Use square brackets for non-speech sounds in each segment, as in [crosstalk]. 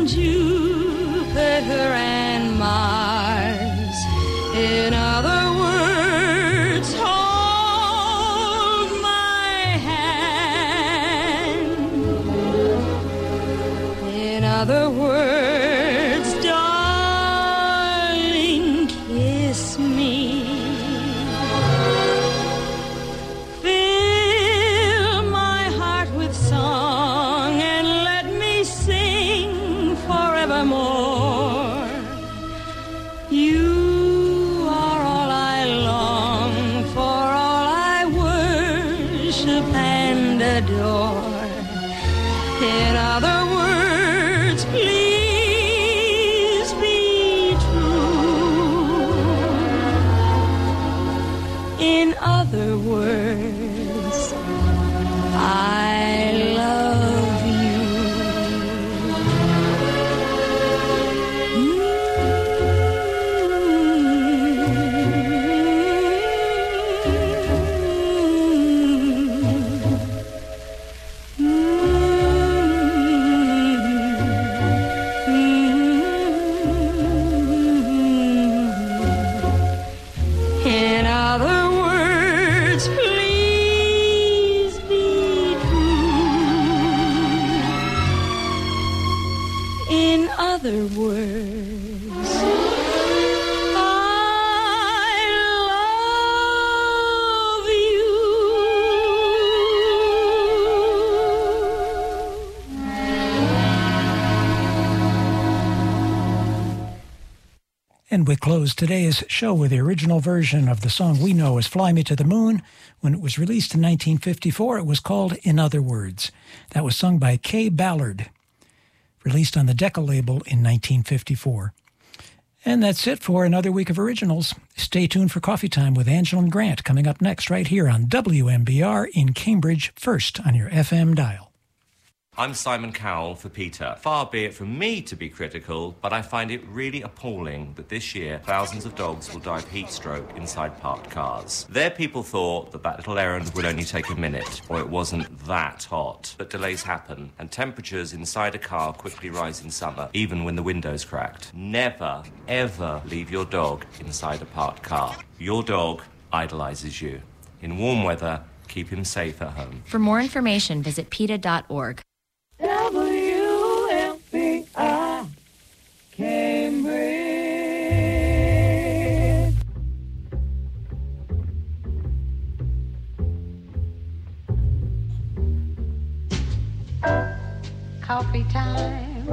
and Jupiter and Mars. In today's show with the original version of the song we know as Fly Me to the Moon. When it was released in 1954, it was called In Other Words. That was sung by Kaye Ballard, released on the Decca label in 1954. And that's it for another week of originals. Stay tuned for Coffee Time with Angela and Grant coming up next right here on WMBR in Cambridge, first on your FM dial. I'm Simon Cowell for PETA. Far be it from me to be critical, but I find it really appalling that this year thousands of dogs will die of heat stroke inside parked cars. Their people thought that that little errand would only take a minute, or it wasn't that hot. But delays happen, and temperatures inside a car quickly rise in summer, even when the window's cracked. Never, ever leave your dog inside a parked car. Your dog idolizes you. In warm weather, keep him safe at home. For more information, visit PETA.org. Coffee time,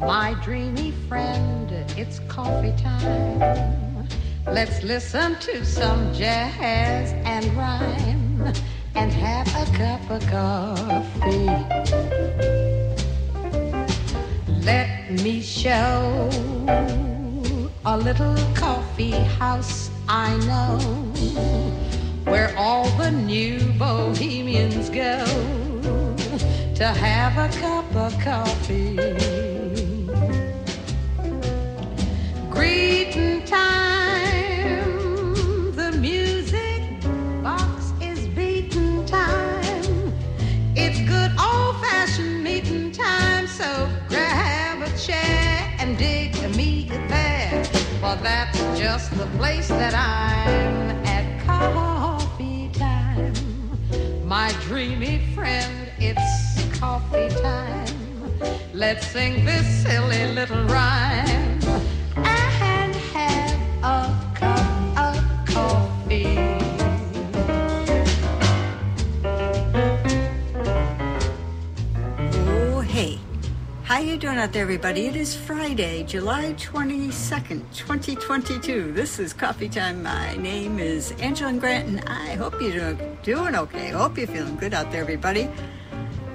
my dreamy friend, it's coffee time. Let's listen to some jazz and rhyme and have a cup of coffee. Let me show a little coffee house I know where all the new bohemians go to have a cup of coffee. Greeting time, the music box is beating time. It's good old fashioned meeting time, so grab a chair and dig me there. For that's just the place that I'm at coffee time. My dreamy friend, coffee time. Let's sing this silly little rhyme and have a cup of coffee. Oh, hey. How you doing out there, everybody? It is Friday, July 22nd, 2022. This is Coffee Time. My name is Angela Grant, and I hope you're doing, doing okay. Hope you're feeling good out there, everybody.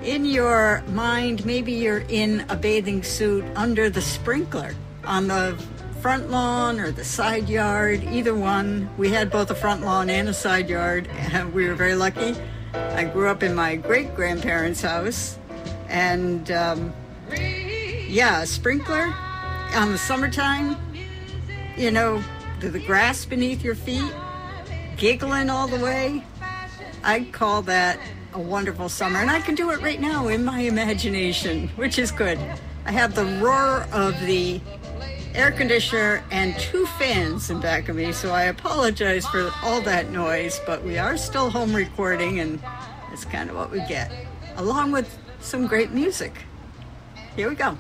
In your mind, maybe you're in a bathing suit under the sprinkler on the front lawn or the side yard, either one. We had both a front lawn and a side yard, and [laughs] we were very lucky. I grew up in my great grandparents' house, and um, yeah, sprinkler on the summertime, you know, the, grass beneath your feet, giggling all the way. I'd call that a wonderful summer, and I can do it right now in my imagination, which is good. I have the roar of the air conditioner and two fans in back of me, so I apologize for all that noise, but we are still home recording, and that's kind of what we get, along with some great music. Here we go.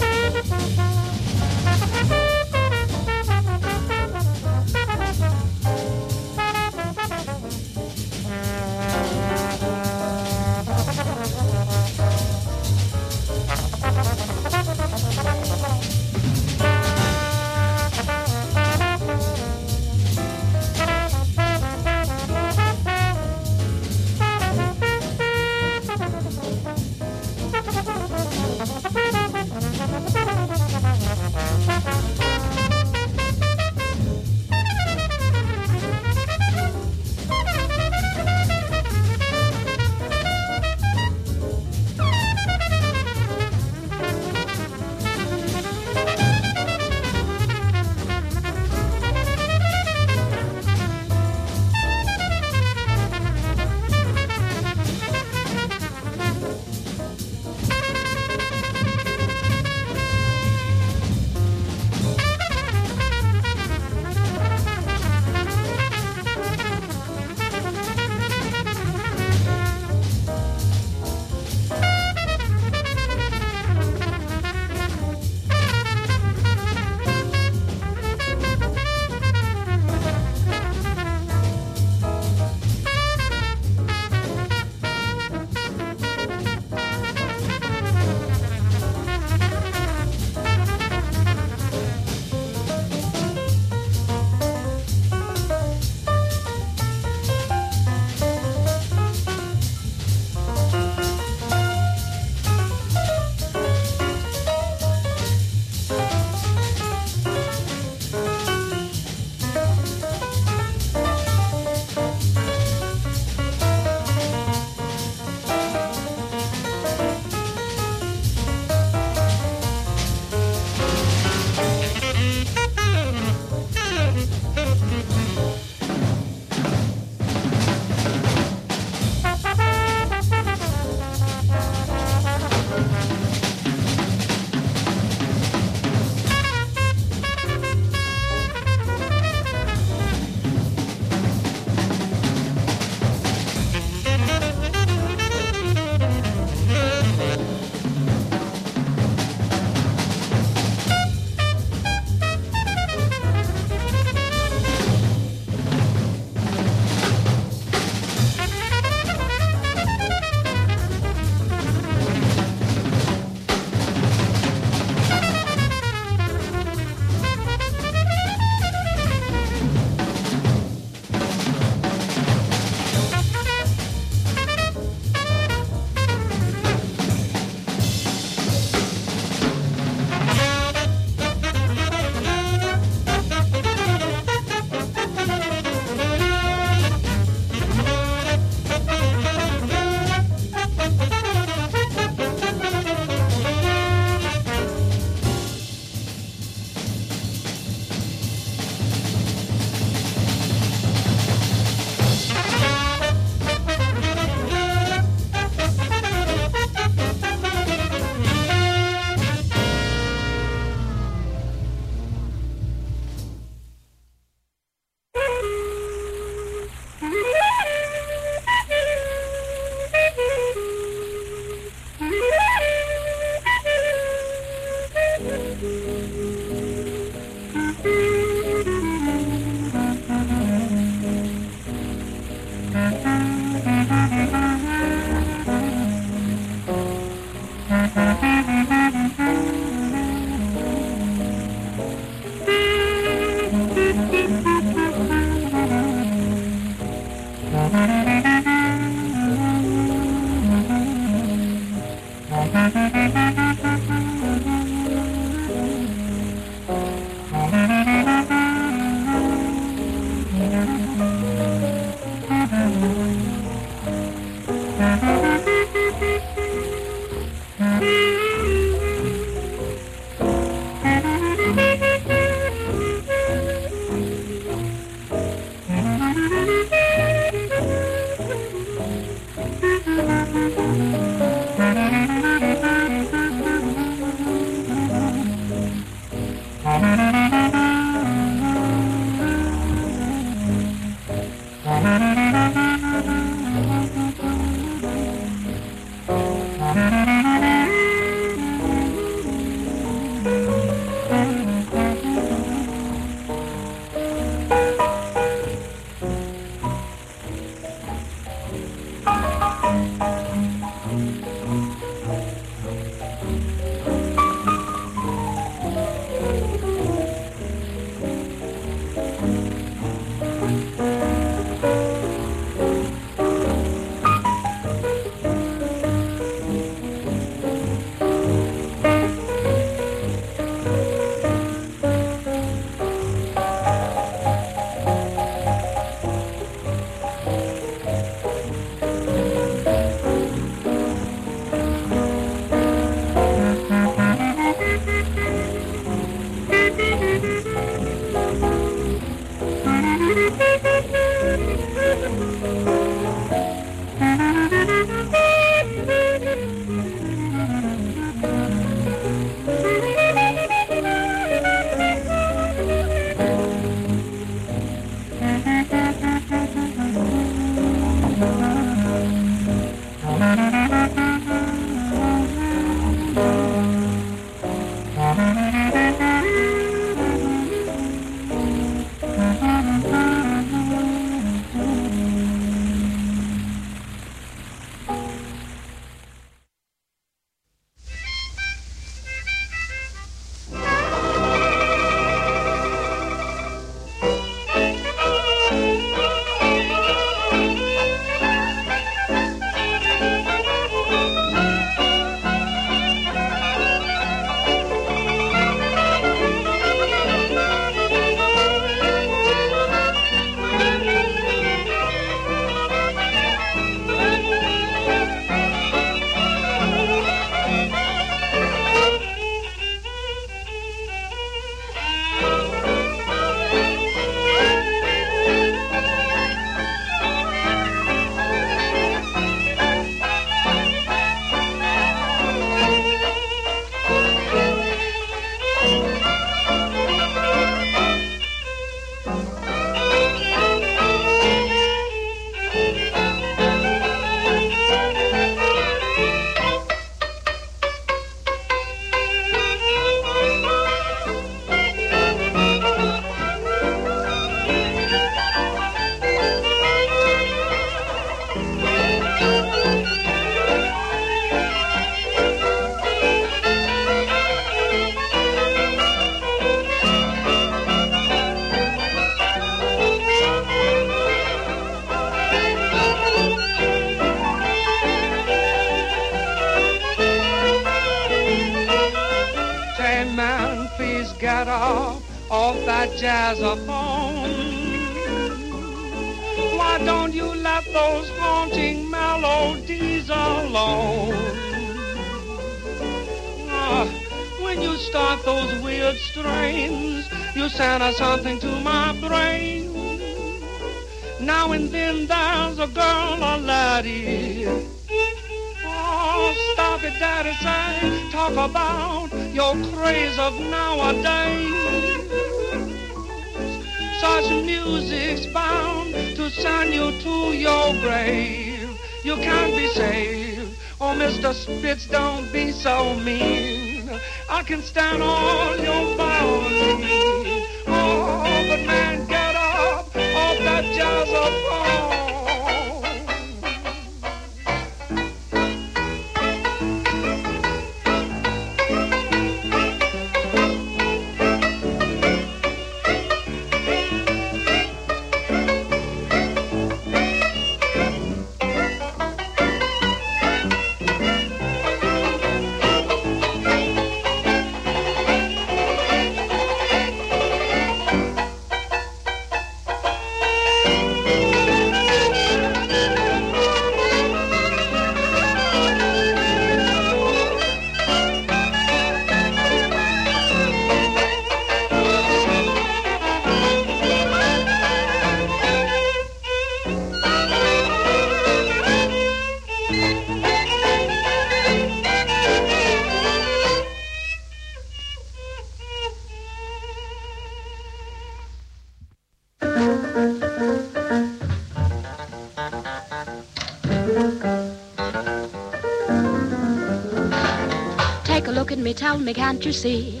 Me, can't you see?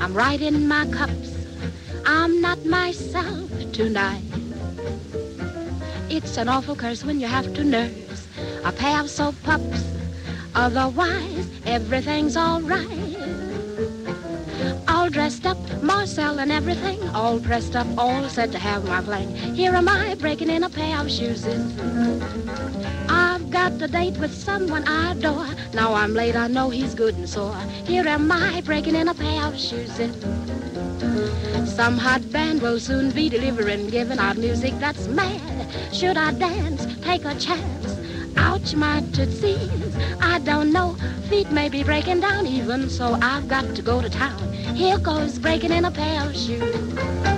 I'm right in my cups. I'm not myself tonight. It's an awful curse when you have to nurse a pair of soap pups. Otherwise, everything's all right. All dressed up, Marcel and everything, all dressed up, all set to have my fling. Here am I breaking in a pair of shoes. Got a date with someone I adore. Now I'm late, I know he's good and sore. Here am I breaking in a pair of shoes. Some hot band will soon be delivering, giving out music that's mad. Should I dance, take a chance? Ouch, my tootsies. I don't know, feet may be breaking down even, so I've got to go to town. Here goes breaking in a pair of shoes.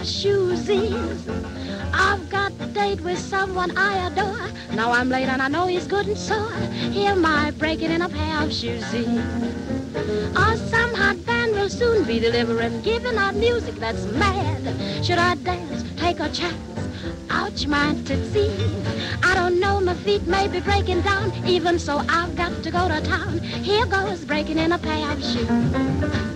In pair shoesies. I've got a date with someone I adore. Now I'm late and I know he's good and sore. Am I breaking in a pair of shoes shoesies. Oh, some hot band will soon be delivering, giving out music that's mad. Should I dance, take a chance? Ouch, my tootsies. I don't know, my feet may be breaking down. Even so, I've got to go to town. Here goes breaking in a pair of shoes.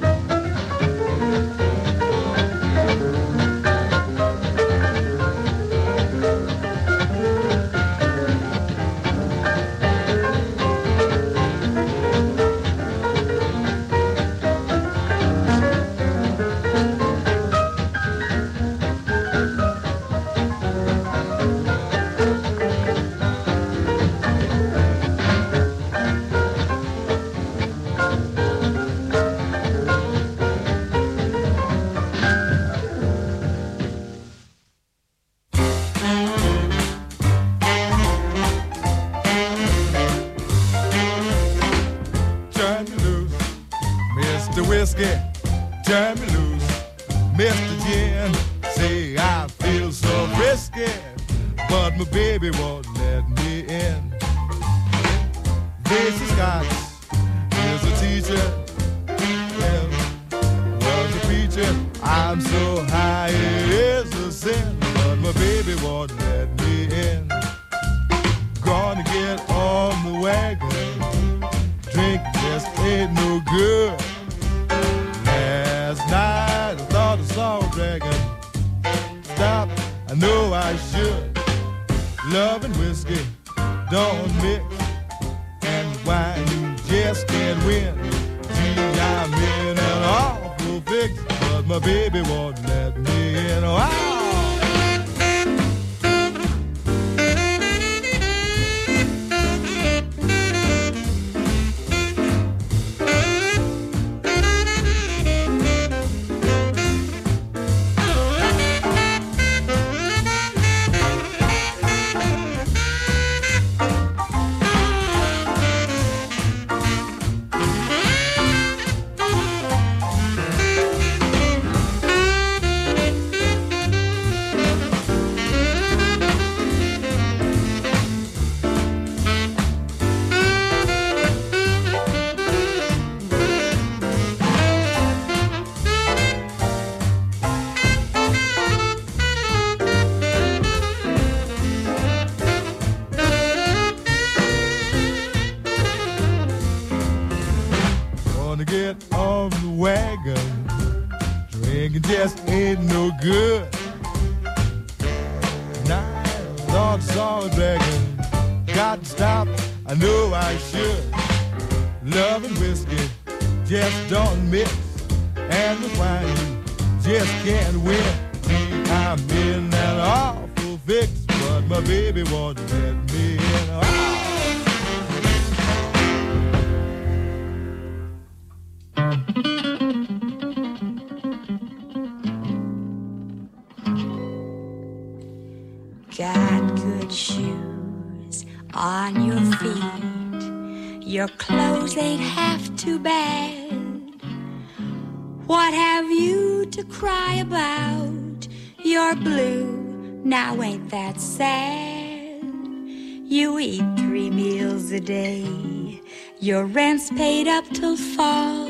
Your rent's paid up till fall.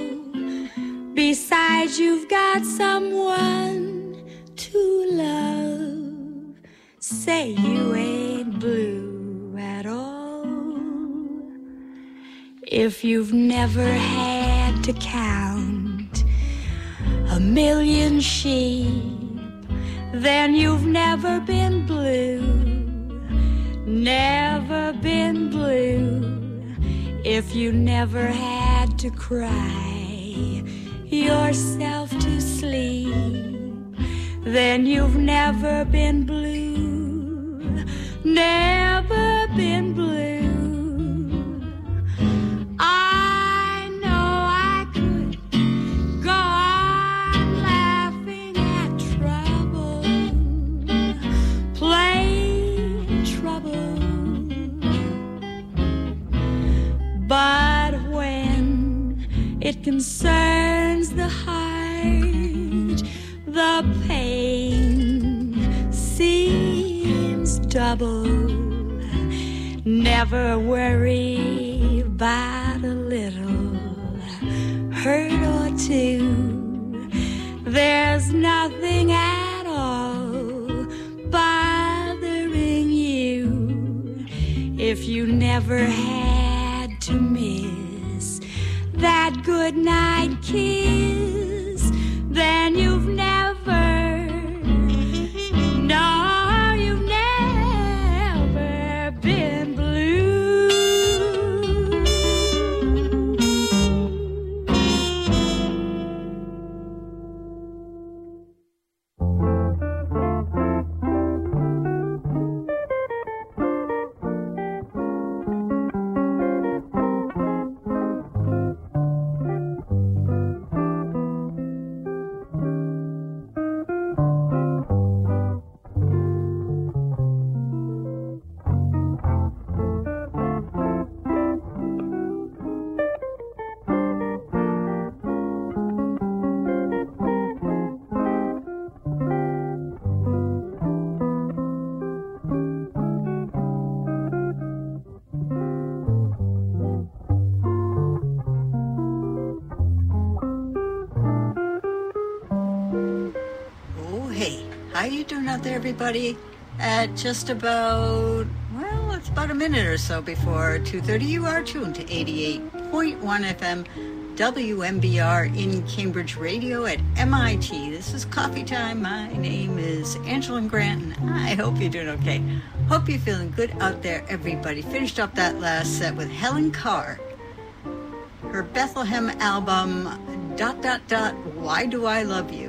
Besides, you've got someone to love. Say you ain't blue at all. If you've never had to count a million sheep, then you've never been blue. Never been blue. If you never had to cry yourself to sleep, then you've never been blue, never been blue. It concerns the heart, the pain seems double. Never worry about a little hurt or two. There's nothing at all bothering you if you never had that good night kiss, then you've never, no, How you doing out there, everybody? At just about, well, it's about a minute or so before 2.30, you are tuned to 88.1 FM WMBR in Cambridge Radio at MIT. This is Coffee Time. My name is Angela Grant, and I hope you're doing okay. Hope you're feeling good out there, everybody. Finished up that last set with Helen Carr her Bethlehem album, dot, dot, dot, Why Do I Love You?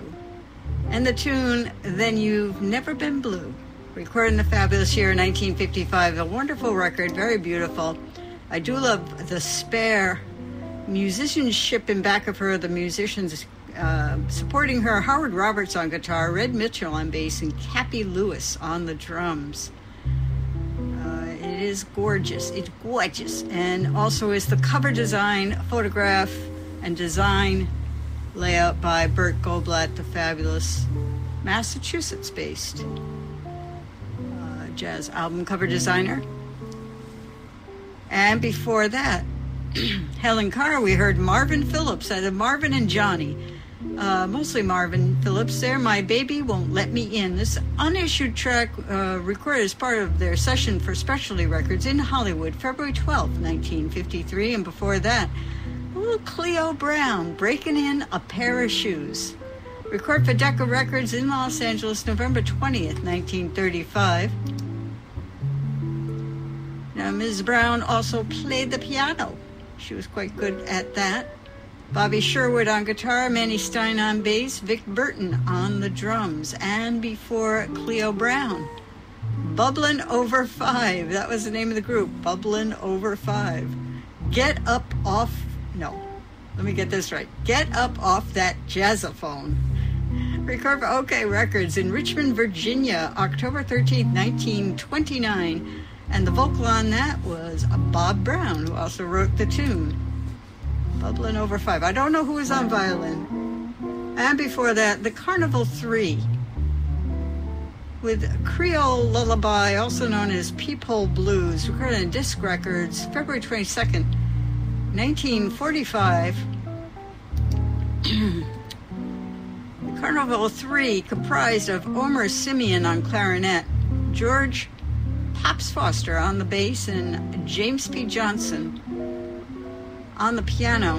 And the tune, Then You've Never Been Blue. Recorded in the fabulous year 1955. A wonderful record, very beautiful. I do love the spare musicianship in back of her, the musicians uh, supporting her Howard Roberts on guitar, Red Mitchell on bass, and Cappy Lewis on the drums. Uh, it is gorgeous. It's gorgeous. And also is the cover design, photograph, and design layout by Burt Goldblatt, the fabulous Massachusetts based uh, jazz album cover designer. And before that, [clears throat] Helen Carr, we heard Marvin Phillips out of Marvin and Johnny. Uh, mostly Marvin Phillips there. My Baby Won't Let Me In. This unissued track uh, recorded as part of their session for Specialty Records in Hollywood, February 12, 1953. And before that, little Cleo Brown, Breaking in a Pair of Shoes. Record for Decca Records in Los Angeles, November 20th, 1935. Now, Ms. Brown also played the piano. She was quite good at that. Bobby Sherwood on guitar, Manny Stein on bass, Vic Berton on the drums, and before Cleo Brown, Bubblin' Over Five. That was the name of the group, Bubblin' Over Five. Get up off, no, let me get this right. Get up off that jazzophone. Record for OKeh Records in Richmond, Virginia, October 13th, 1929. And the vocal on that was Bob Brown, who also wrote the tune. Bubbling over five. I don't know who was on violin. And before that, the Carnival Three with Creole Lullaby, also known as Peephole Blues, recorded on Disc Records February 22nd, 1945. [clears throat] Carnival 3 comprised of Omer Simeon on clarinet, George Pops Foster on the bass, and James P. Johnson on the piano.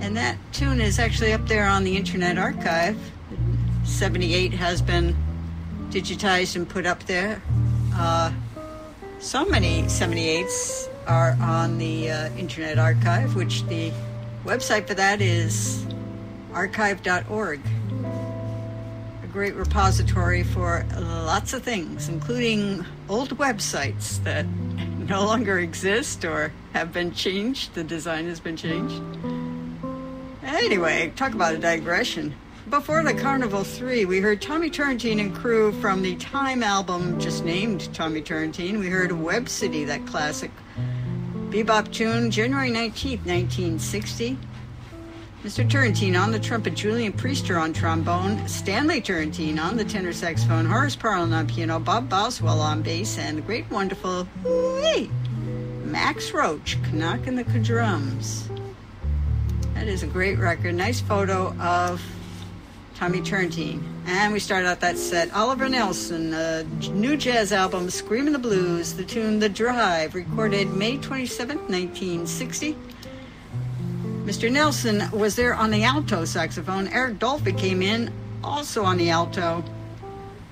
And that tune is actually up there on the Internet Archive. 78 has been digitized and put up there. Uh, so many 78s are on the uh, Internet Archive, which the website for that is archive.org. A great repository for lots of things, including old websites that [laughs] no longer exist or have been changed. The design has been changed. Anyway, talk about a digression. Before the Carnival 3, we heard Tommy Turrentine and crew from the Time album just named Tommy Turrentine. We heard Web City, that classic bebop tune, January 19th, 1960. Mr. Turrentine on the trumpet, Julian Priester on trombone, Stanley Turrentine on the tenor saxophone, Horace Parlan on piano, Bob Boswell on bass, and the great wonderful wee, Max Roach knocking the drums. That is a great record. Nice photo of Tommy Turrentine. And we started out that set. Oliver Nelson, a new jazz album, Screaming the Blues, the tune The Drive, recorded May 27, 1960. Mr. Nelson was there on the alto saxophone. Eric Dolphy came in also on the alto.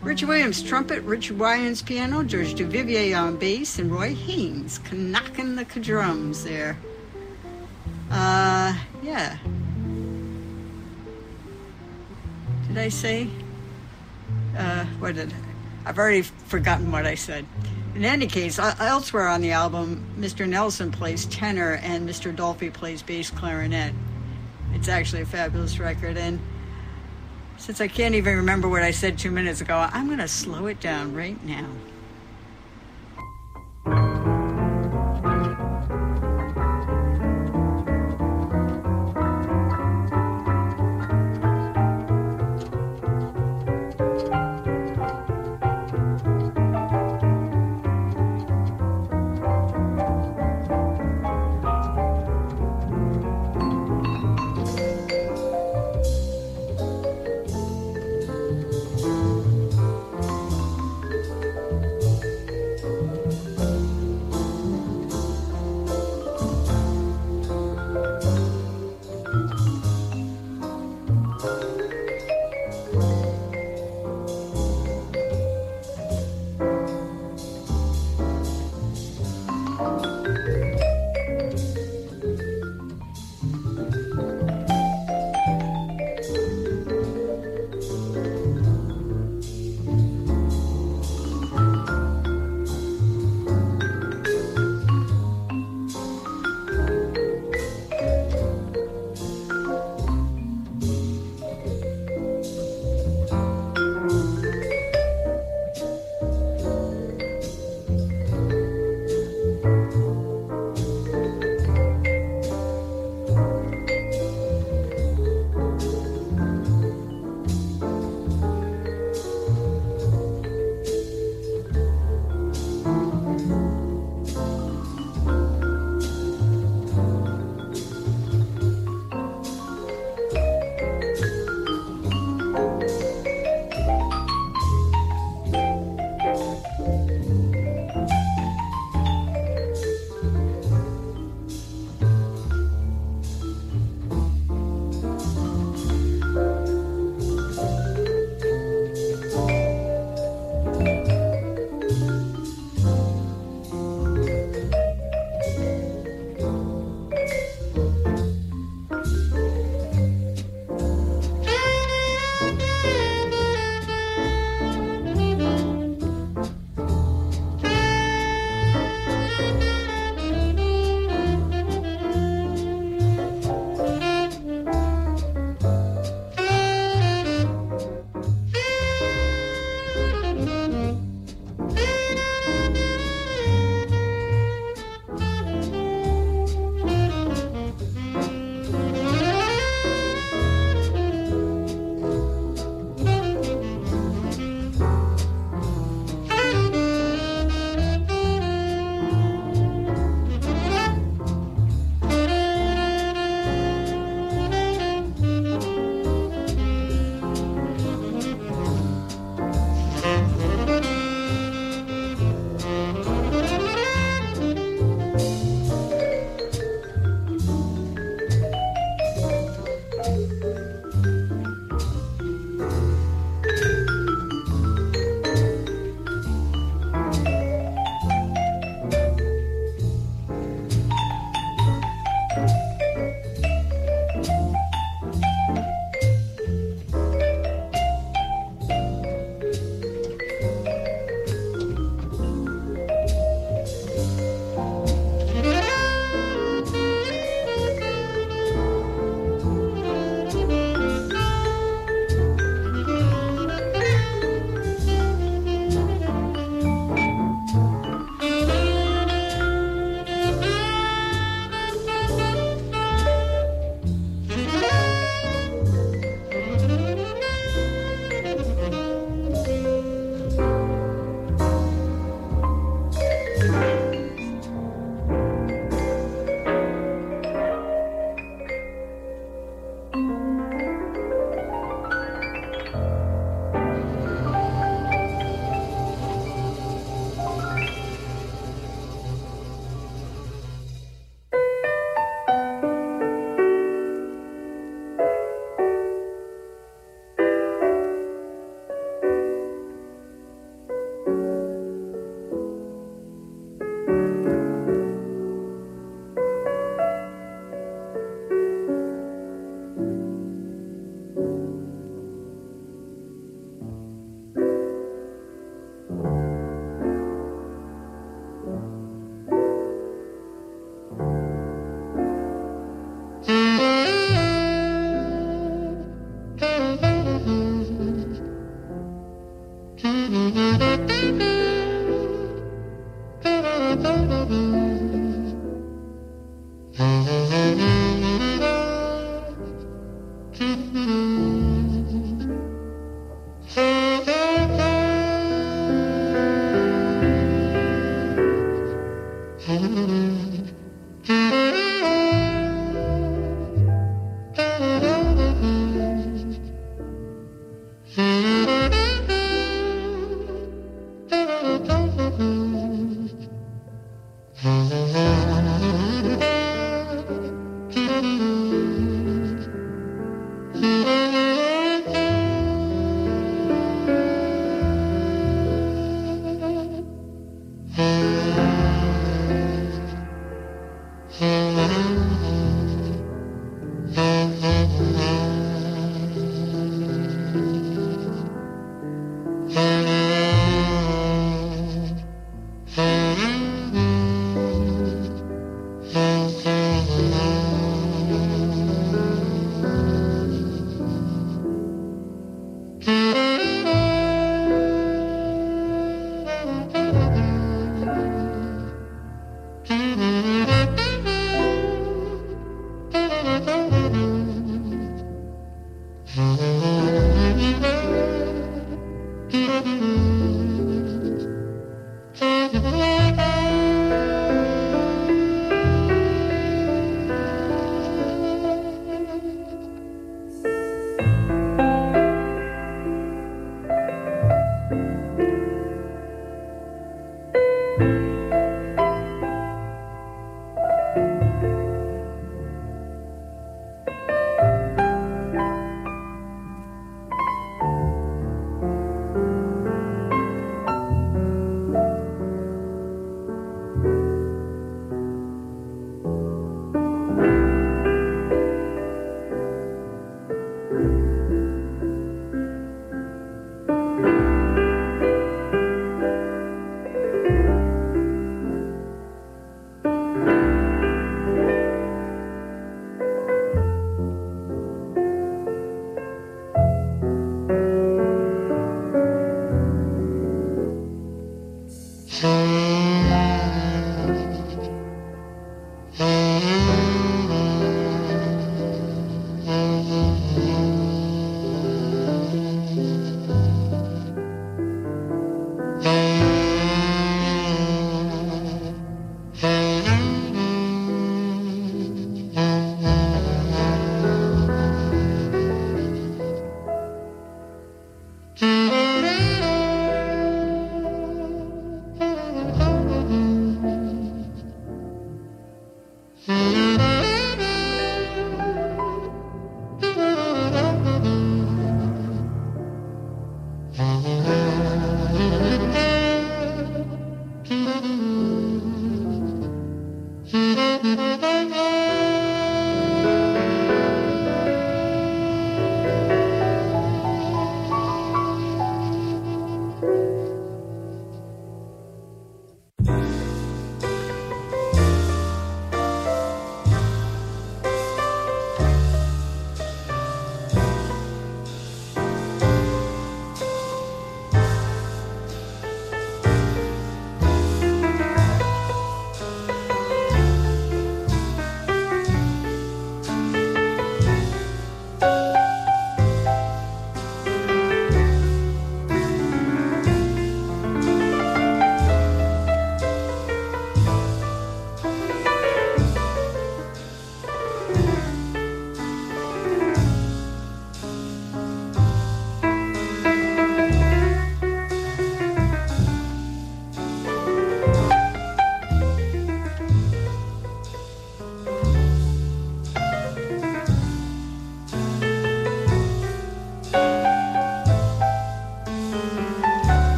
Richie Williams trumpet, Richard Wyands piano, George Duvivier on bass, and Roy Haynes knocking the drums there. Uh, yeah. Did I say? Uh, what did I've already forgotten what I said. In any case, uh, elsewhere on the album, Mr. Nelson plays tenor and Mr. Dolphy plays bass clarinet. It's actually a fabulous record, and since I can't even remember what I said two minutes ago, I'm going to slow it down right now.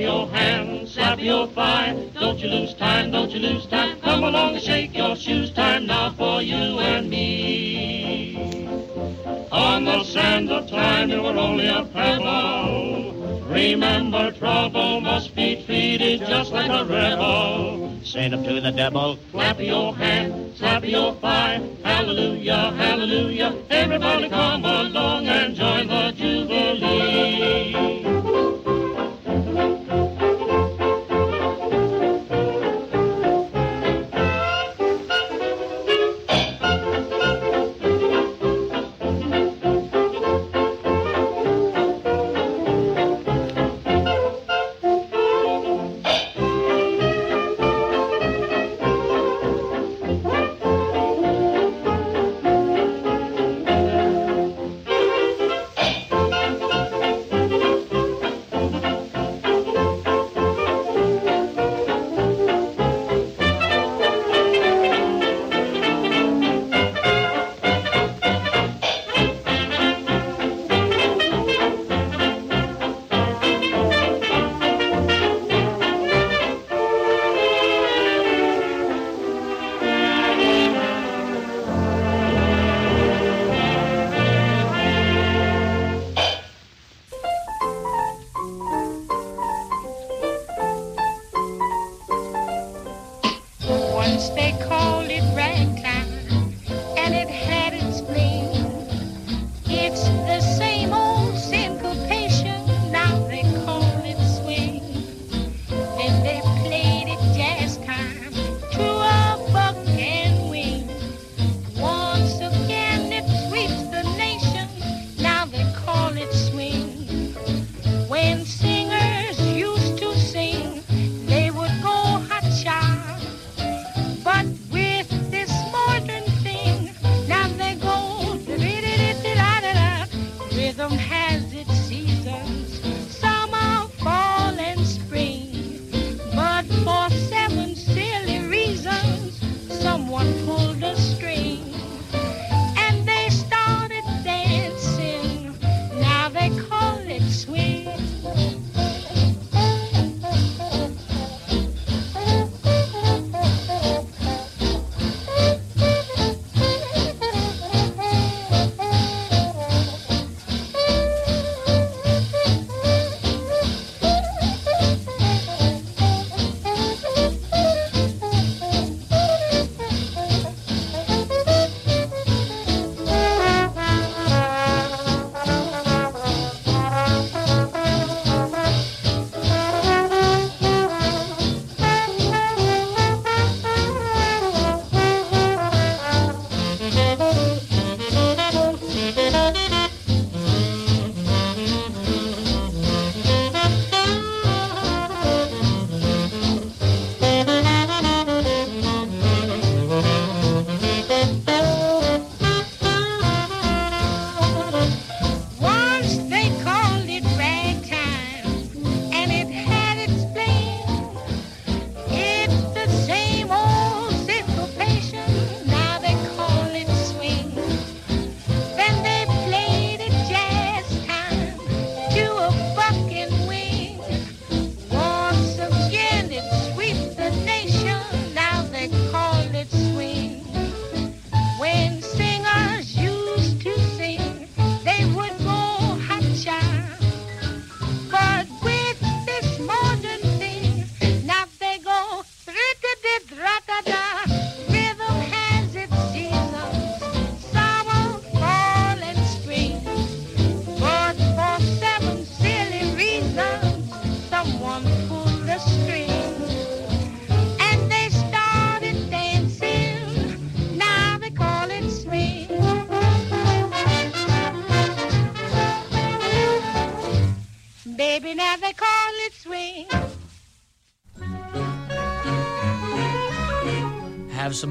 Your hands, slap your thigh. Don't you lose time, don't you lose time. Come along and shake your shoes. Time now for you and me. On the sand of time, you were only a pebble. Remember, trouble must be treated just like a rebel. Send up to the devil. Clap your hand, slap your thigh. Hallelujah, hallelujah. Everybody come along and join the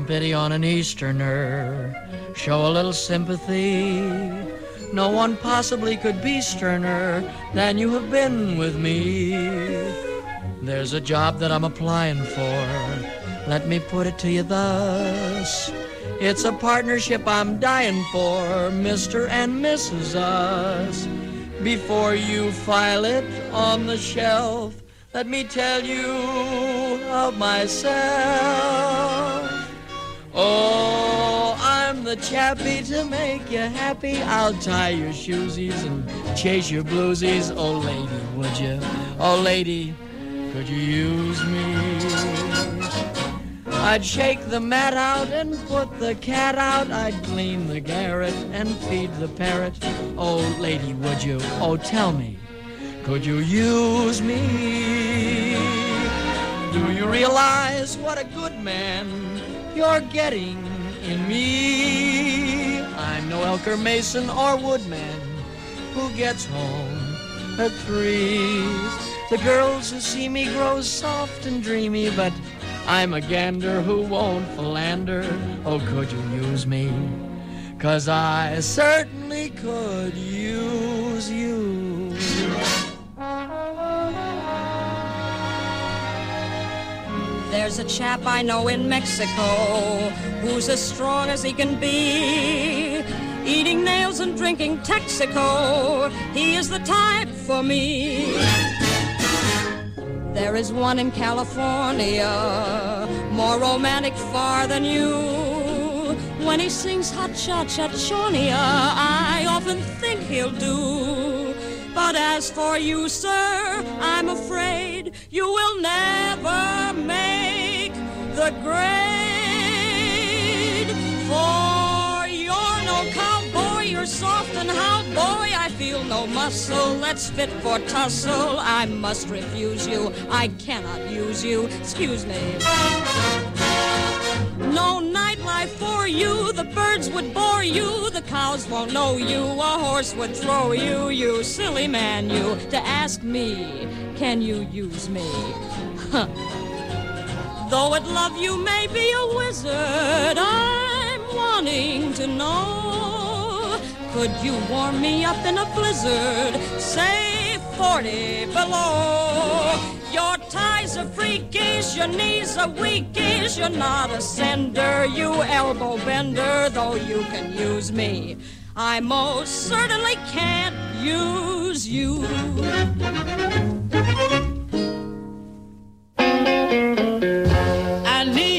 pity on an Easterner. Show a little sympathy. No one possibly could be sterner than you have been with me. There's a job that I'm applying for. Let me put it to you thus. It's a partnership I'm dying for, Mr. and Mrs. Us. Before you file it on the shelf, let me tell you of myself. Oh, I'm the chappie to make you happy. I'll tie your shoesies and chase your bluesies. Oh, lady, would you? Oh, lady, could you use me? I'd shake the mat out and put the cat out. I'd clean the garret and feed the parrot. Oh, lady, would you? Oh, tell me, could you use me? Do you realize what a good man you're getting in me? I'm no Elker Mason or Woodman who gets home at three. The girls who see me grow soft and dreamy, but I'm a gander who won't philander. Oh, could you use me? Cause I certainly could use you. There's a chap I know in Mexico who's as strong as he can be. Eating nails and drinking Texaco, he is the type for me. There is one in California, more romantic far than you. When he sings Hot Cha Cha Chonia, I often think he'll do. But as for you, sir, I'm afraid you will never make the grade. For you're no cowboy, you're soft and how, boy, I feel no muscle that's fit for tussle. I must refuse you, I cannot use you, excuse me. No nightlife for you, the birds would bore you, the cows won't know you, a horse would throw you, you silly man, you, to ask me, can you use me? Huh. Though at love you may be a wizard, I'm wanting to know. Could you warm me up in a blizzard, say 40 below? Your ties are freakish, your knees are weakish, you're not a sender, you elbow bender, though you can use me. I most certainly can't use you. I need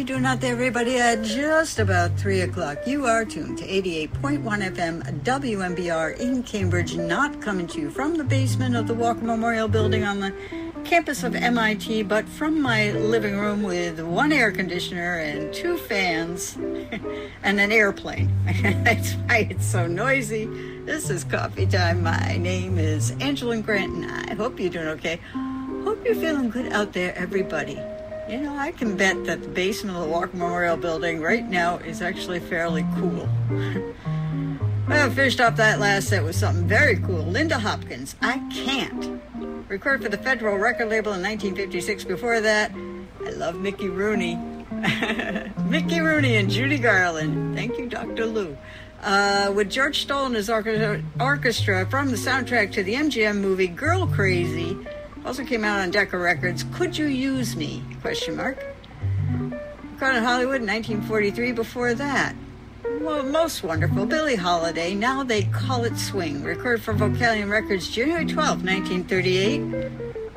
You doing out there, everybody? At just about 3 o'clock, you are tuned to 88.1 FM WMBR in Cambridge, not coming to you from the basement of the Walker Memorial Building on the campus of MIT, but from my living room with one air conditioner and two fans [laughs] and an airplane. [laughs] That's why it's so noisy. This is coffee time. My name is Angela Grant, and I hope you're doing okay. Hope you're feeling good out there, everybody. You know, I can bet that the basement of the Walker Memorial Building right now is actually fairly cool. [laughs] well, finished off that last set with something very cool. Linda Hopkins, I Can't. Recorded for the Federal Record Label in 1956. Before that, I love Mickey Rooney. [laughs] Mickey Rooney and Judy Garland. Thank you, Dr. Lou. Uh, with George Stoll and his orchestra from the soundtrack to the MGM movie Girl Crazy. Also came out on Decca Records. Could you use me? Question mark. Recorded in Hollywood in 1943. Before that, well, most wonderful Billie Holiday. Now they call it swing. Recorded for Vocalion Records, January 12, 1938.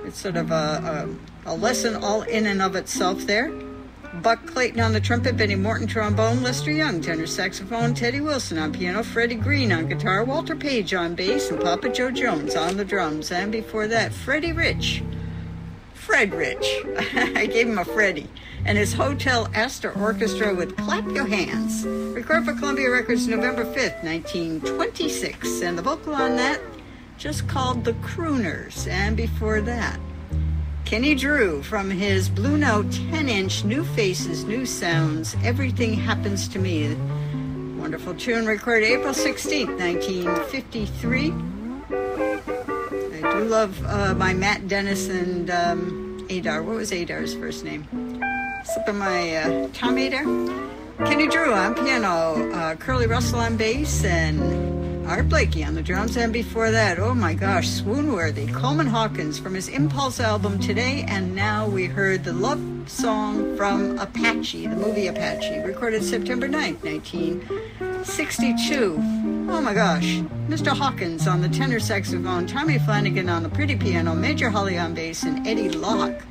It's sort of a, a, a lesson all in and of itself there. Buck Clayton on the trumpet, Benny Morton trombone, Lester Young tenor saxophone, Teddy Wilson on piano, Freddie Green on guitar, Walter Page on bass, and Papa Jo Jones on the drums. And before that, Freddie Rich. Fred Rich. [laughs] I gave him a Freddie. And his Hotel Astor Orchestra with Clap Your Hands. Recorded for Columbia Records November 5th, 1926. And the vocal on that just called The Crooners. And before that, Kenny Drew from his Blue Note 10 inch New Faces, New Sounds, Everything Happens to Me. Wonderful tune recorded April 16th, 1953. I do love uh, my Matt Dennis and um, Adair. What was Adair's first name? Slipping my uh, Tom Adair. Kenny Drew on piano, uh, Curly Russell on bass, and Art Blakey on the drums. And before that, oh my gosh, swoon-worthy, Coleman Hawkins from his Impulse album Today and Now. We heard the love song from Apache, the movie Apache, recorded September 9th, 1962. Oh my gosh, Mr. Hawkins on the tenor saxophone, Tommy Flanagan on the pretty piano, Major Holley on bass, and Eddie Locke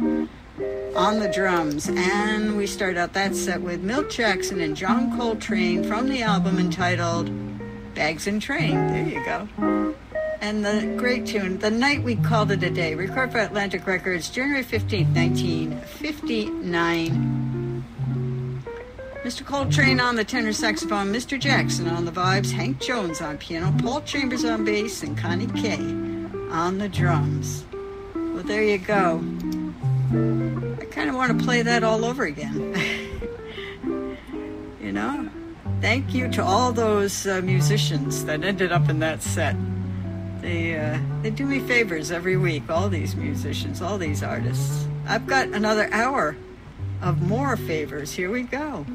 on the drums. And we start out that set with Milt Jackson and John Coltrane from the album entitled Bags and Train. There you go. And the great tune, The Night We Called It a Day, recorded for Atlantic Records, January 15th, 1959. Mr. Coltrane on the tenor saxophone, Mr. Jackson on the vibes, Hank Jones on piano, Paul Chambers on bass, and Connie Kay on the drums. Well, there you go. I kind of want to play that all over again. [laughs] you know? Thank you to all those uh, musicians that ended up in that set. They uh, they do me favors every week. All these musicians, all these artists. I've got another hour of more favors. Here we go.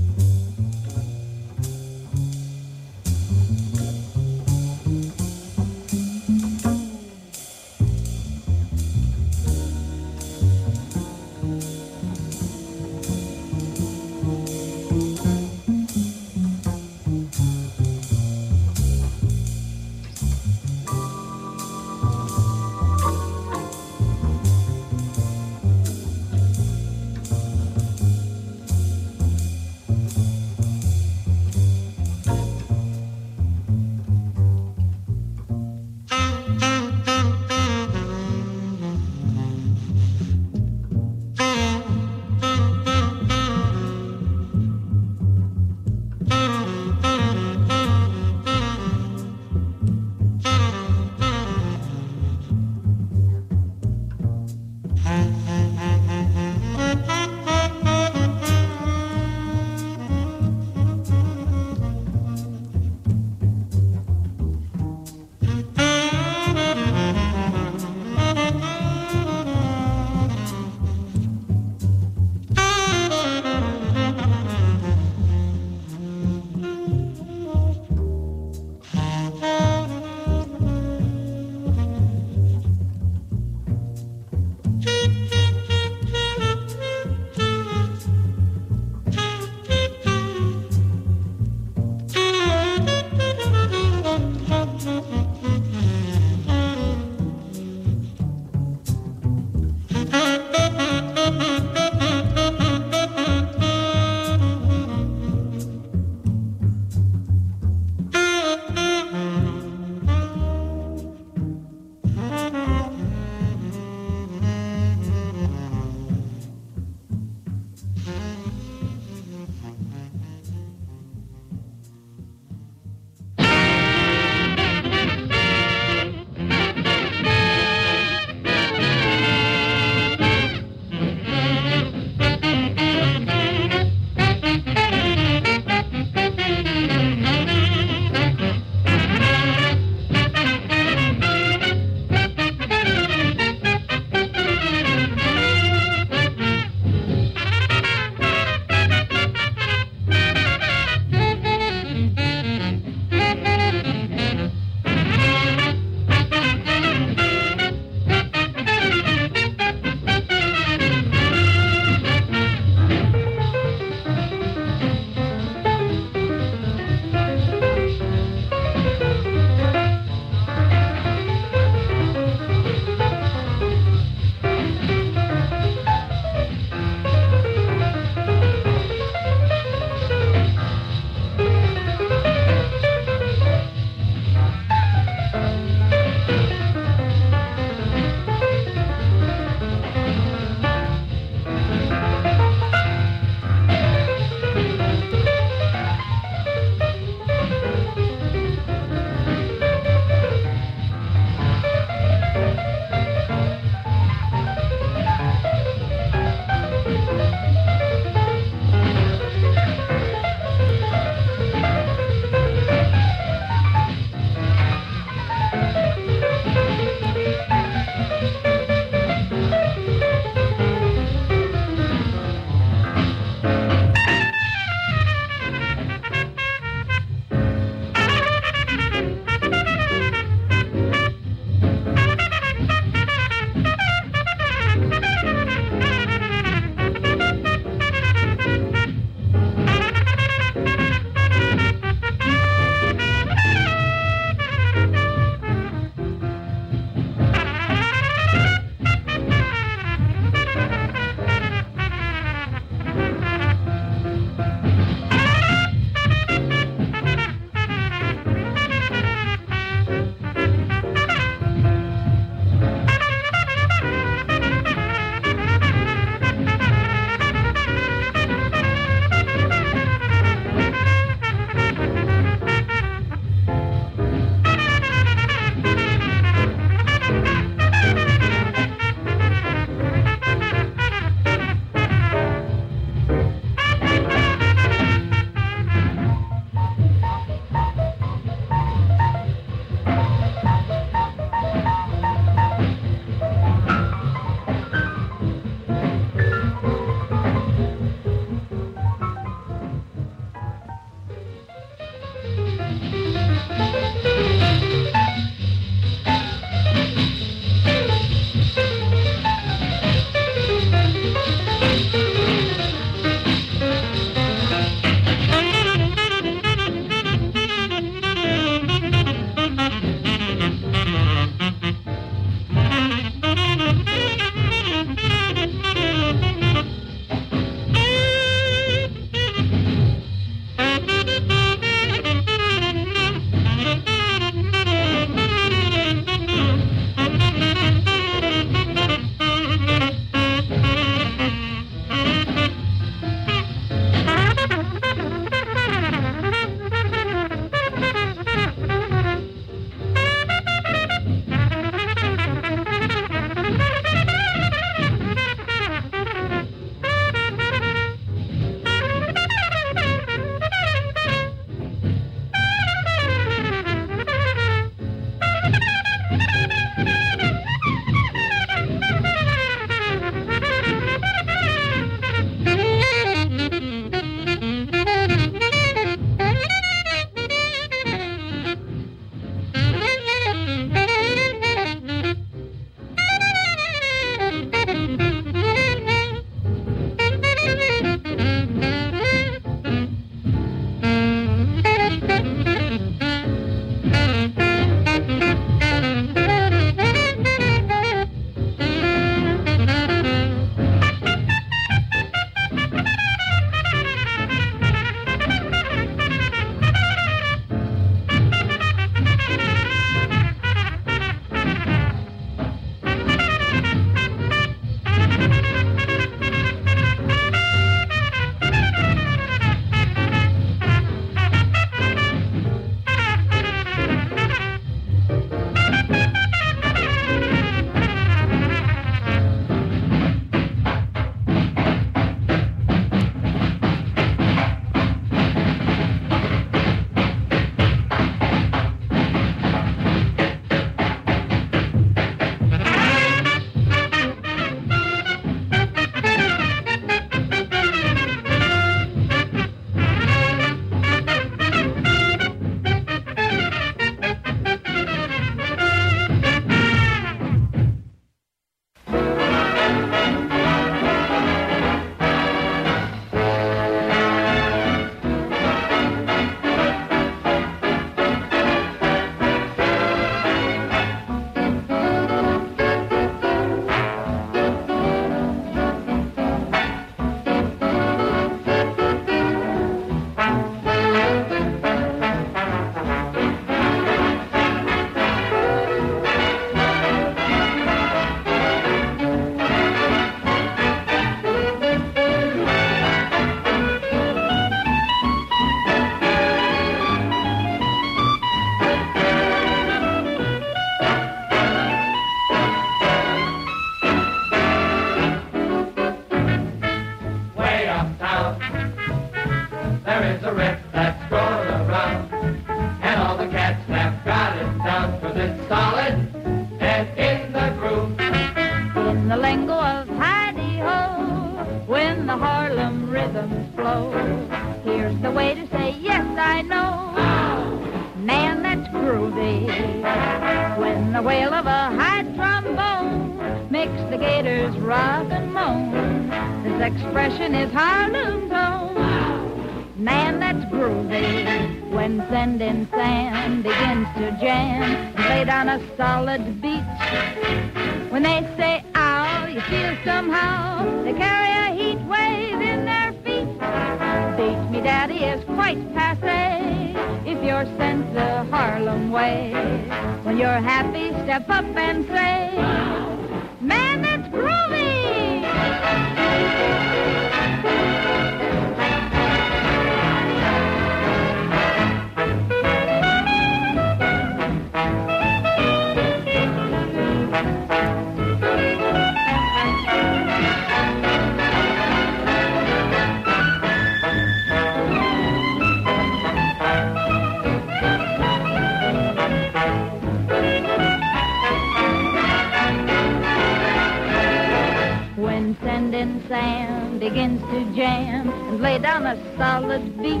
Down a solid beat.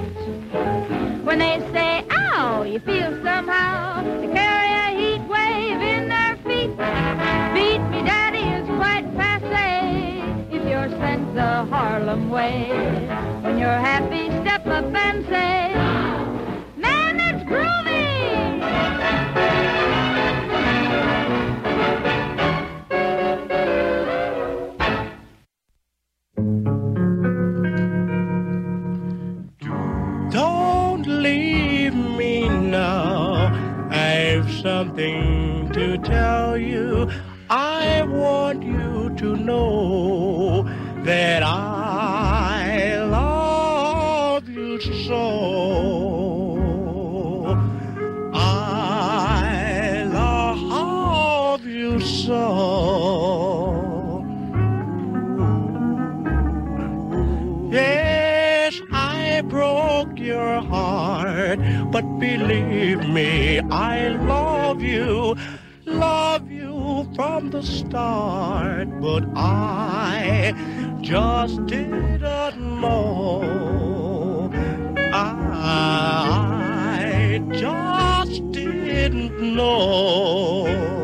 When they say, ow, you feel somehow they carry a heat wave in their feet. Beat me, daddy, is quite passe if you're sent the Harlem way. When you're happy, step up and say, man, that's groovy. Believe me, I love you, love you from the start. But I just didn't know. I just didn't know.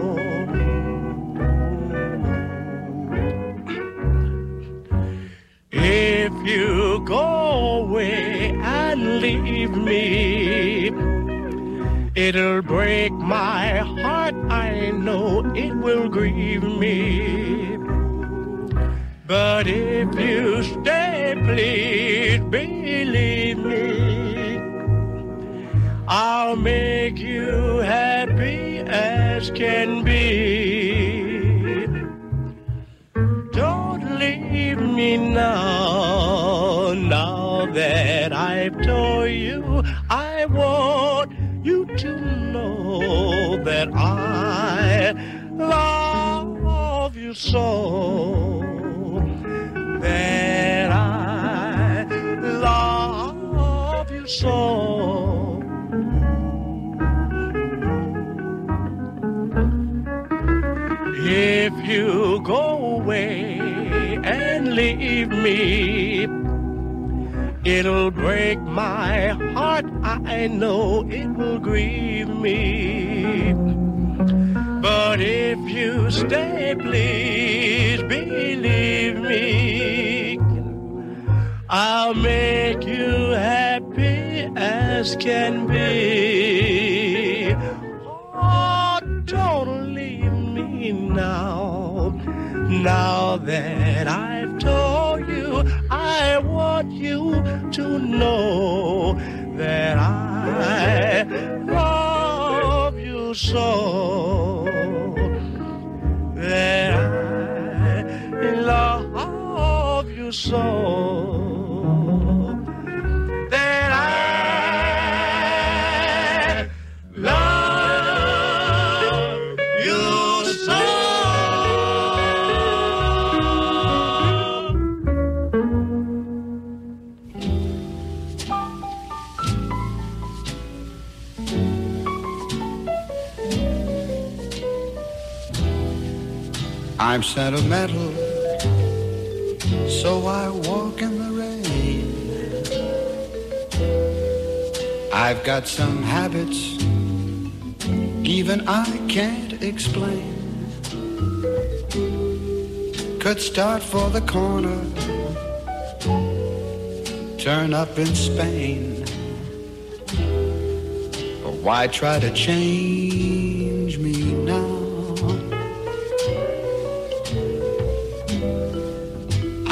It'll break my heart. I know it will grieve me. But if you stay, please believe me. I'll make you happy as can be. Don't leave me now, so. That I love you so. If you go away and leave me, it'll break my heart. I know it will grieve me. But if you stay, please believe me. I'll make you happy as can be. Oh, don't leave me now. Now that I've told you, I want you to know that I love you so. That I love you so. I'm sentimental, so I walk in the rain. I've got some habits even I can't explain. Could start for the corner, turn up in Spain. But why try to change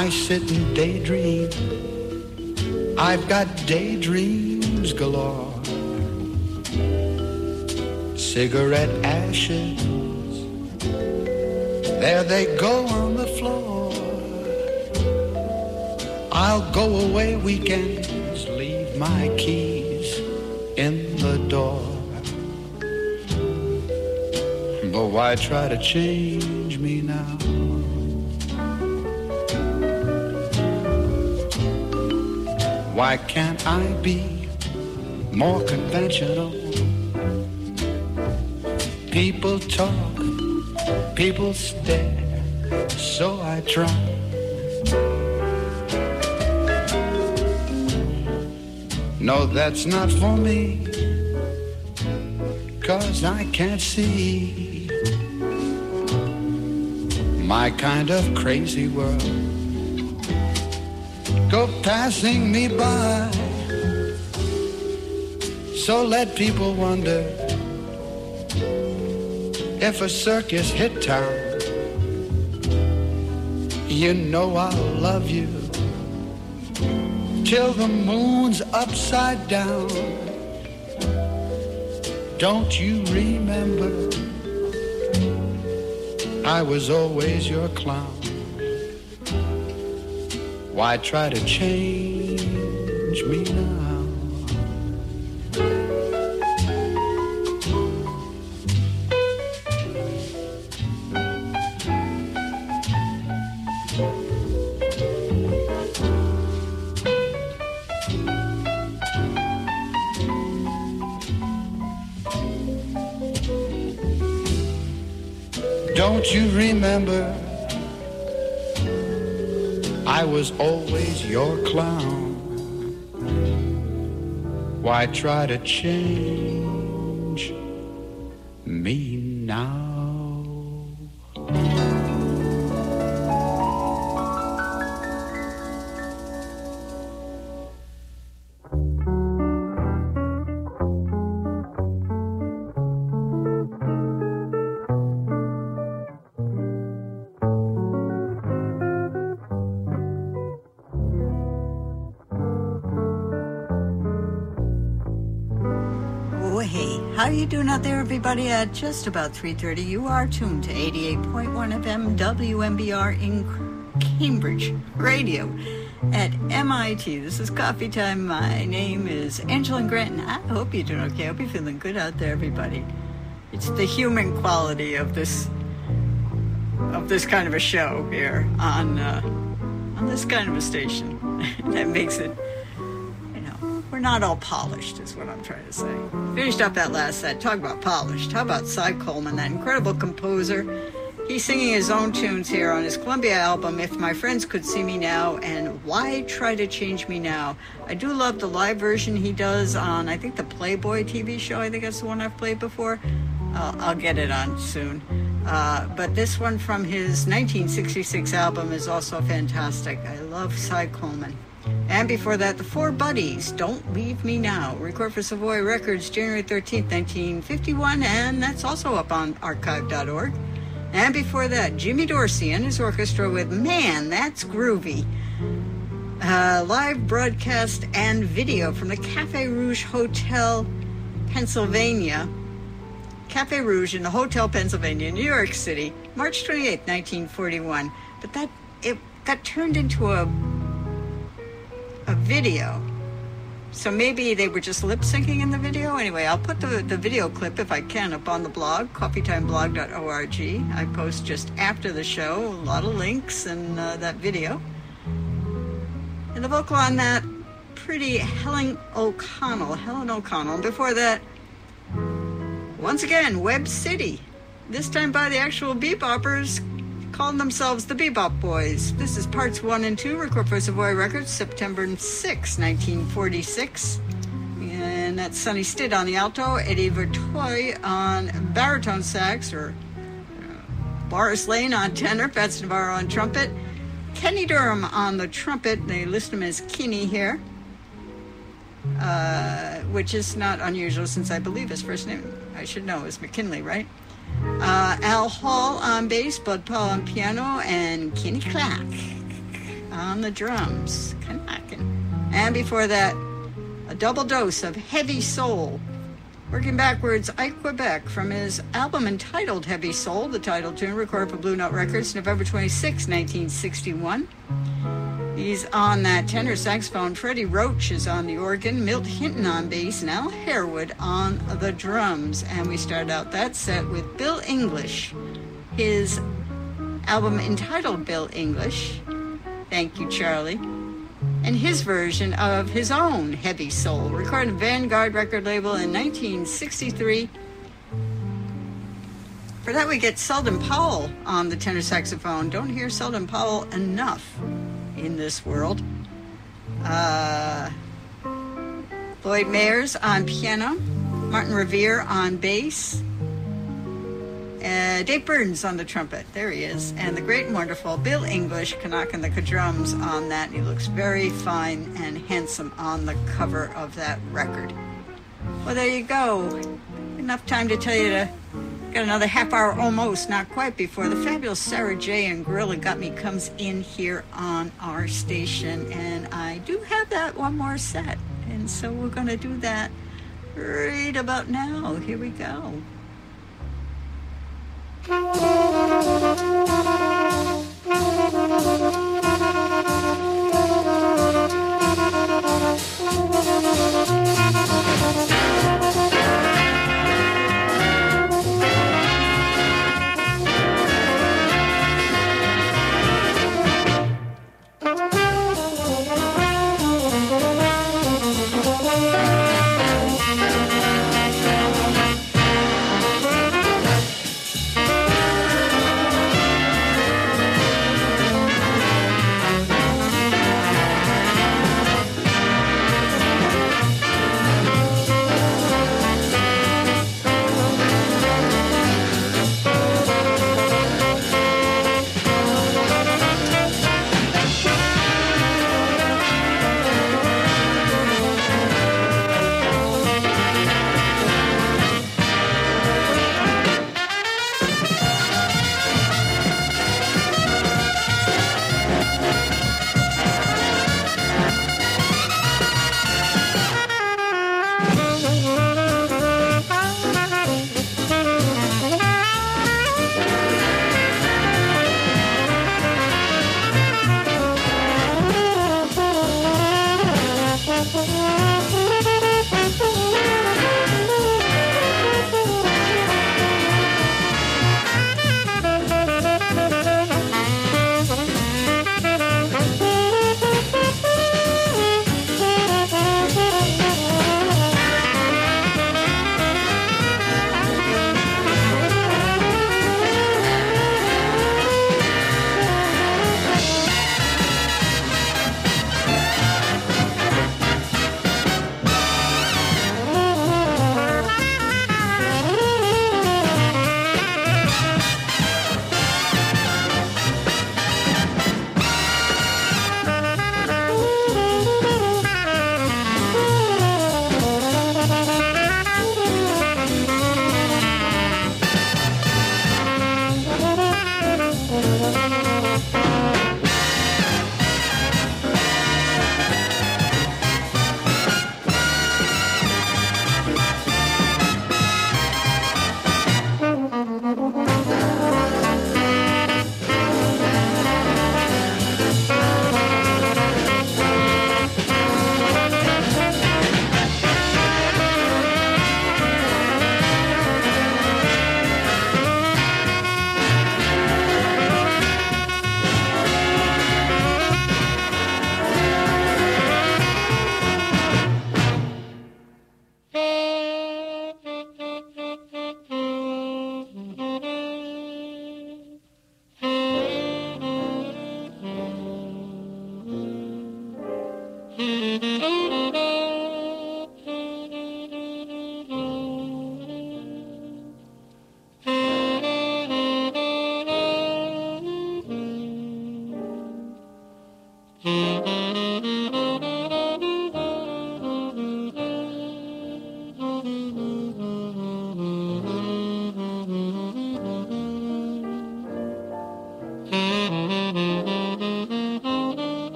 I sit and daydream. I've got daydreams galore. Cigarette ashes, there they go on the floor. I'll go away weekends, leave my keys in the door. But why try to change Why can't I be more conventional? People talk, people stare, so I try. No, that's not for me, cause I can't see my kind of crazy world go passing me by. So let people wonder if a circus hit town. You know I'll love you till the moon's upside down. Don't you remember? I was always your clown. Why try to change your clown. Why try to change out there, everybody? At just about 3.30, you are tuned to 88.1 FM WMBR in Cambridge Radio at MIT. This is Coffee Time. My name is Angela Granton. I hope you're doing okay. I hope you're feeling good out there, everybody. It's the human quality of this of this kind of a show here on uh, on this kind of a station [laughs] that makes it not all polished, is what I'm trying to say. Finished up that last set. Talk about polished. How about Cy Coleman, that incredible composer? He's singing his own tunes here on his Columbia album, If My Friends Could See Me Now, and Why Try to Change Me Now? I do love the live version he does on, I think, the Playboy TV show. I think that's the one I've played before. Uh, I'll get it on soon. Uh, but this one from his 1966 album is also fantastic. I love Cy Coleman. And before that, the Four Buddies, Don't Leave Me Now, record for Savoy Records, January 13th, 1951, and that's also up on archive.org. And before that, Jimmy Dorsey and his orchestra with Man, That's Groovy. Uh, live broadcast and video from the Cafe Rouge Hotel, Pennsylvania. Cafe Rouge in the Hotel Pennsylvania, New York City, March 28th, 1941. But that it got turned into a a video. So maybe they were just lip syncing in the video. Anyway, I'll put the, the video clip if I can up on the blog, coffeetimeblog.org. I post just after the show a lot of links and uh, that video. And the vocal on that, pretty Helen O'Connell. Helen O'Connell. And before that, once again, Webb City. This time by the actual beboppers calling themselves the Bebop Boys. This is parts one and two, record for Savoy Records, September 6, 1946. And that's Sonny Stitt on the alto, Eddie Vertoy on baritone sax, or uh, Morris Lane on tenor, Fats Navarro on trumpet, Kenny Dorham on the trumpet. They list him as Kenny here, uh, which is not unusual since I believe his first name, I should know, is McKinley, right? Uh, Al Hall on bass, Bud Powell on piano, and Kenny Clarke on the drums. And before that, a double dose of heavy soul. Working backwards, Ike Quebec from his album entitled Heavy Soul, the title tune recorded for Blue Note Records November 26, 1961. He's on that tenor saxophone. Freddie Roach is on the organ, Milt Hinton on bass, and Al Harewood on the drums. And we start out that set with Bill English, his album entitled Bill English. Thank you, Charlie. And his version of his own Heavy Soul, recorded Vanguard record label in 1963. For that, we get Seldon Powell on the tenor saxophone. Don't hear Seldon Powell enough in this world. Uh, Lloyd Mayers on piano, Martin Rivera on bass, uh, Dave Burns on the trumpet. There he is. And the great and wonderful Bill English knocking the drums on that. He looks very fine and handsome on the cover of that record. Well, there you go. Enough time to tell you to got another half hour almost, not quite, before the fabulous Sarah J. and Gorilla Got Me comes in here on our station. And I do have that one more set. And so we're going to do that right about now. Here we go. [laughs]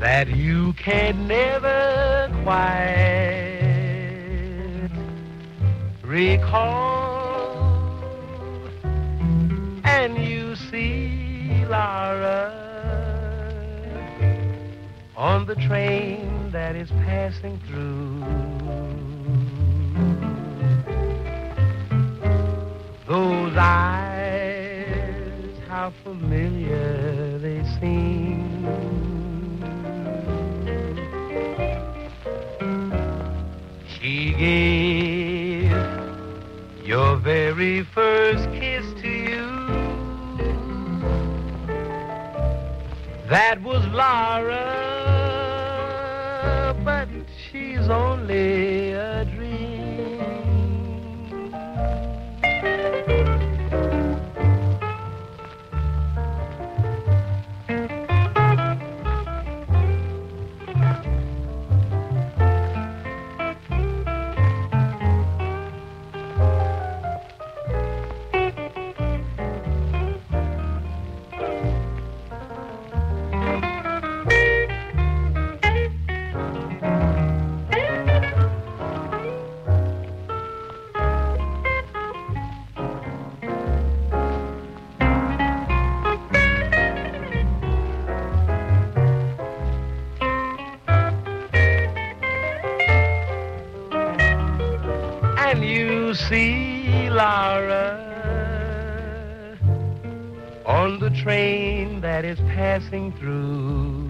that you can never quite recall. And you see Laura on the train that is passing through. Those eyes, how familiar they seem gave your very first kiss to you. That was Laura, but she's only a Is passing through.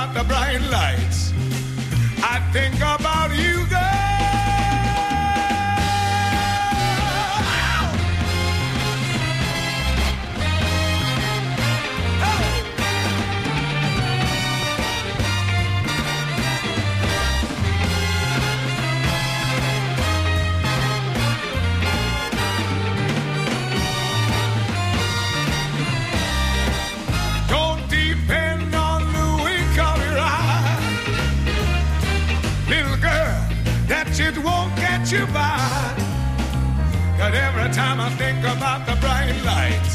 about the bright lights. I think about Cause every time I think about the bright lights,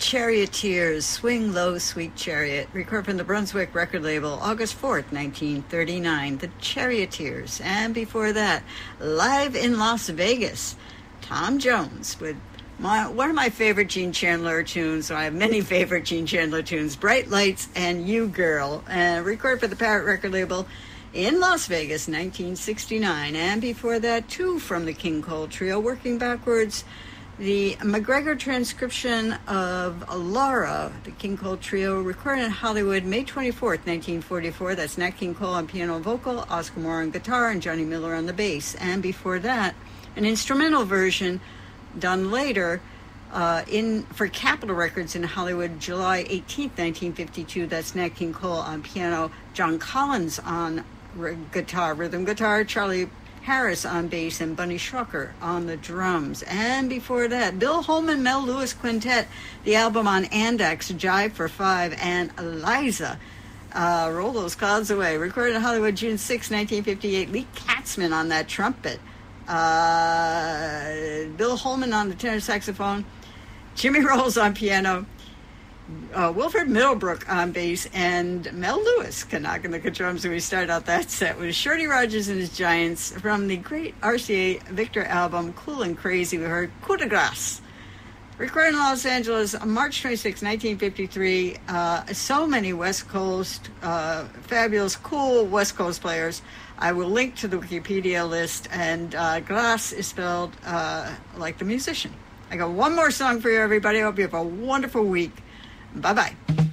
Charioteers, Swing Low, Sweet Chariot, recorded from the Brunswick record label, August 4th, 1939. The Charioteers. And before that, live in Las Vegas, Tom Jones with my, one of my favorite Gene Chandler tunes. So I have many [laughs] favorite Gene Chandler tunes, Bright Lights and You Girl, uh, recorded for the Parrot record label in Las Vegas, 1969. And before that, two from the King Cole Trio, working backwards. The MacGregor transcription of Laura, the King Cole Trio, recorded in Hollywood May 24th, 1944. That's Nat King Cole on piano and vocal, Oscar Moore on guitar, and Johnny Miller on the bass. And before that, an instrumental version done later uh, in for Capitol Records in Hollywood, July 18th, 1952. That's Nat King Cole on piano, John Collins on r- guitar, rhythm guitar, Charlie Harris on bass and Bunny Shawker on the drums. And before that, Bill Holman, Mel Lewis Quintet, the album on Andex, Jive for Five, and Eliza. Uh, roll those clouds away. Recorded in Hollywood June 6, 1958. Lee Katzman on that trumpet. Uh, Bill Holman on the tenor saxophone. Jimmy [laughs] Rowles on piano uh, Wilfred Middlebrook on bass and Mel Lewis Canuck in the drums. And we started out that set with Shorty Rogers and his Giants from the great RCA Victor album Cool and Crazy. We heard Coup de Grace. Recorded in Los Angeles March 26, 1953. Uh, so many West Coast, uh, fabulous, cool West Coast players. I will link to the Wikipedia list, and uh, is spelled uh, like the musician. I got one more song for you, everybody. I hope you have a wonderful week. Bye bye.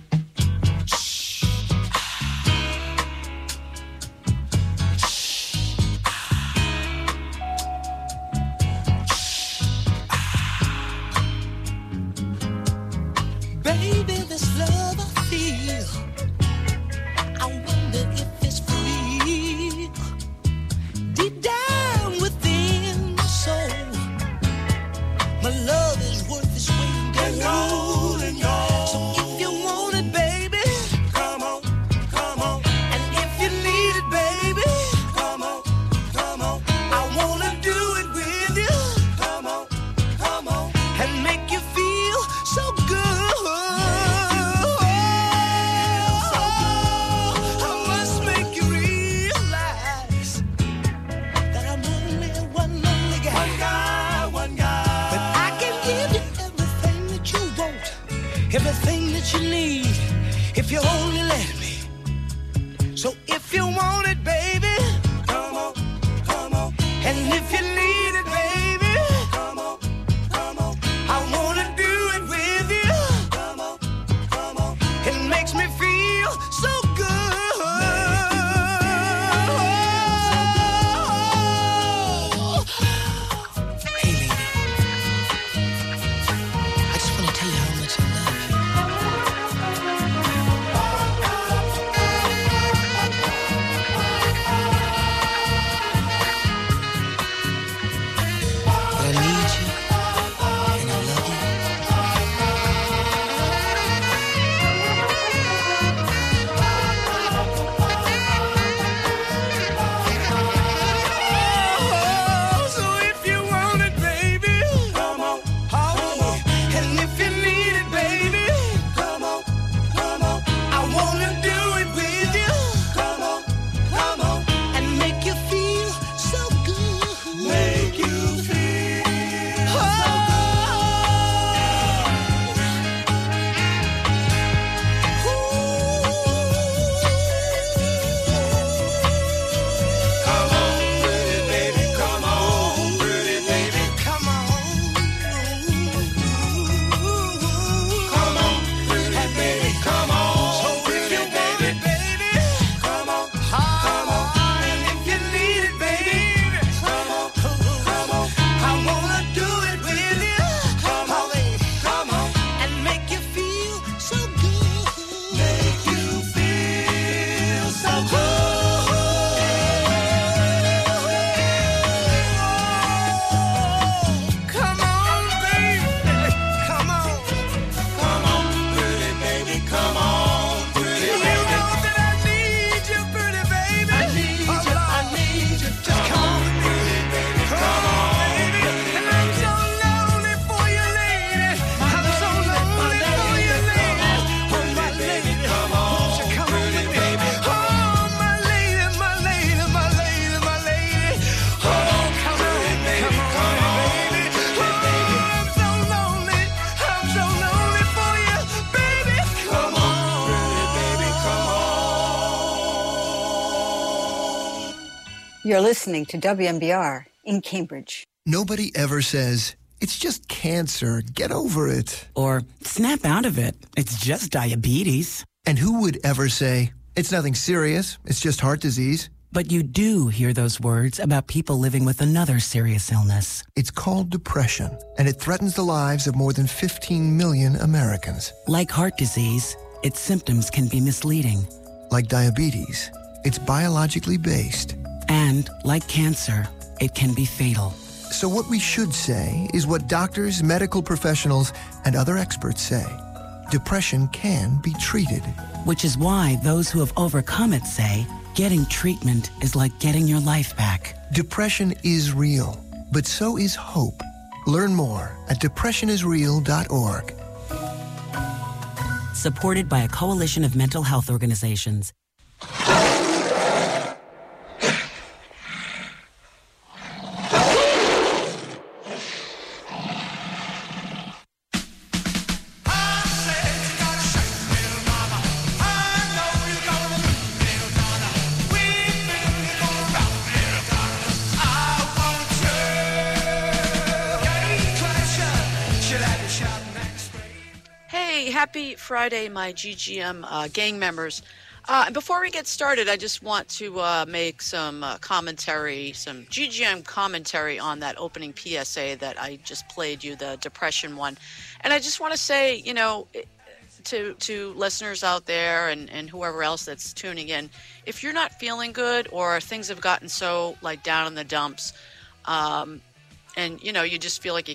You're listening to WMBR in Cambridge. Nobody ever says, it's just cancer, get over it. Or snap out of it, it's just diabetes. And who would ever say, it's nothing serious, it's just heart disease? But you do hear those words about people living with another serious illness. It's called depression, and it threatens the lives of more than 15 million Americans. Like heart disease, its symptoms can be misleading. Like diabetes, it's biologically based and, like cancer, it can be fatal. So, what we should say is what doctors, medical professionals, and other experts say depression can be treated. Which is why those who have overcome it say getting treatment is like getting your life back. Depression is real, but so is hope. Learn more at depressionisreal.org. Supported by a coalition of mental health organizations. Friday, my GGM uh, gang members. Uh, before we get started, I just want to uh, make some uh, commentary, some GGM commentary on that opening PSA that I just played you, the depression one. And I just want to say, you know, to to listeners out there and, and whoever else that's tuning in, if you're not feeling good or things have gotten so like down in the dumps, um, and you know you just feel like you